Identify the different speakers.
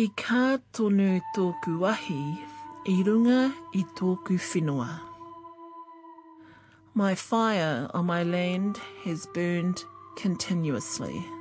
Speaker 1: I kā tonu tōku wahi i runga i tōku whenua. My fire on my land has burned continuously. Continuously.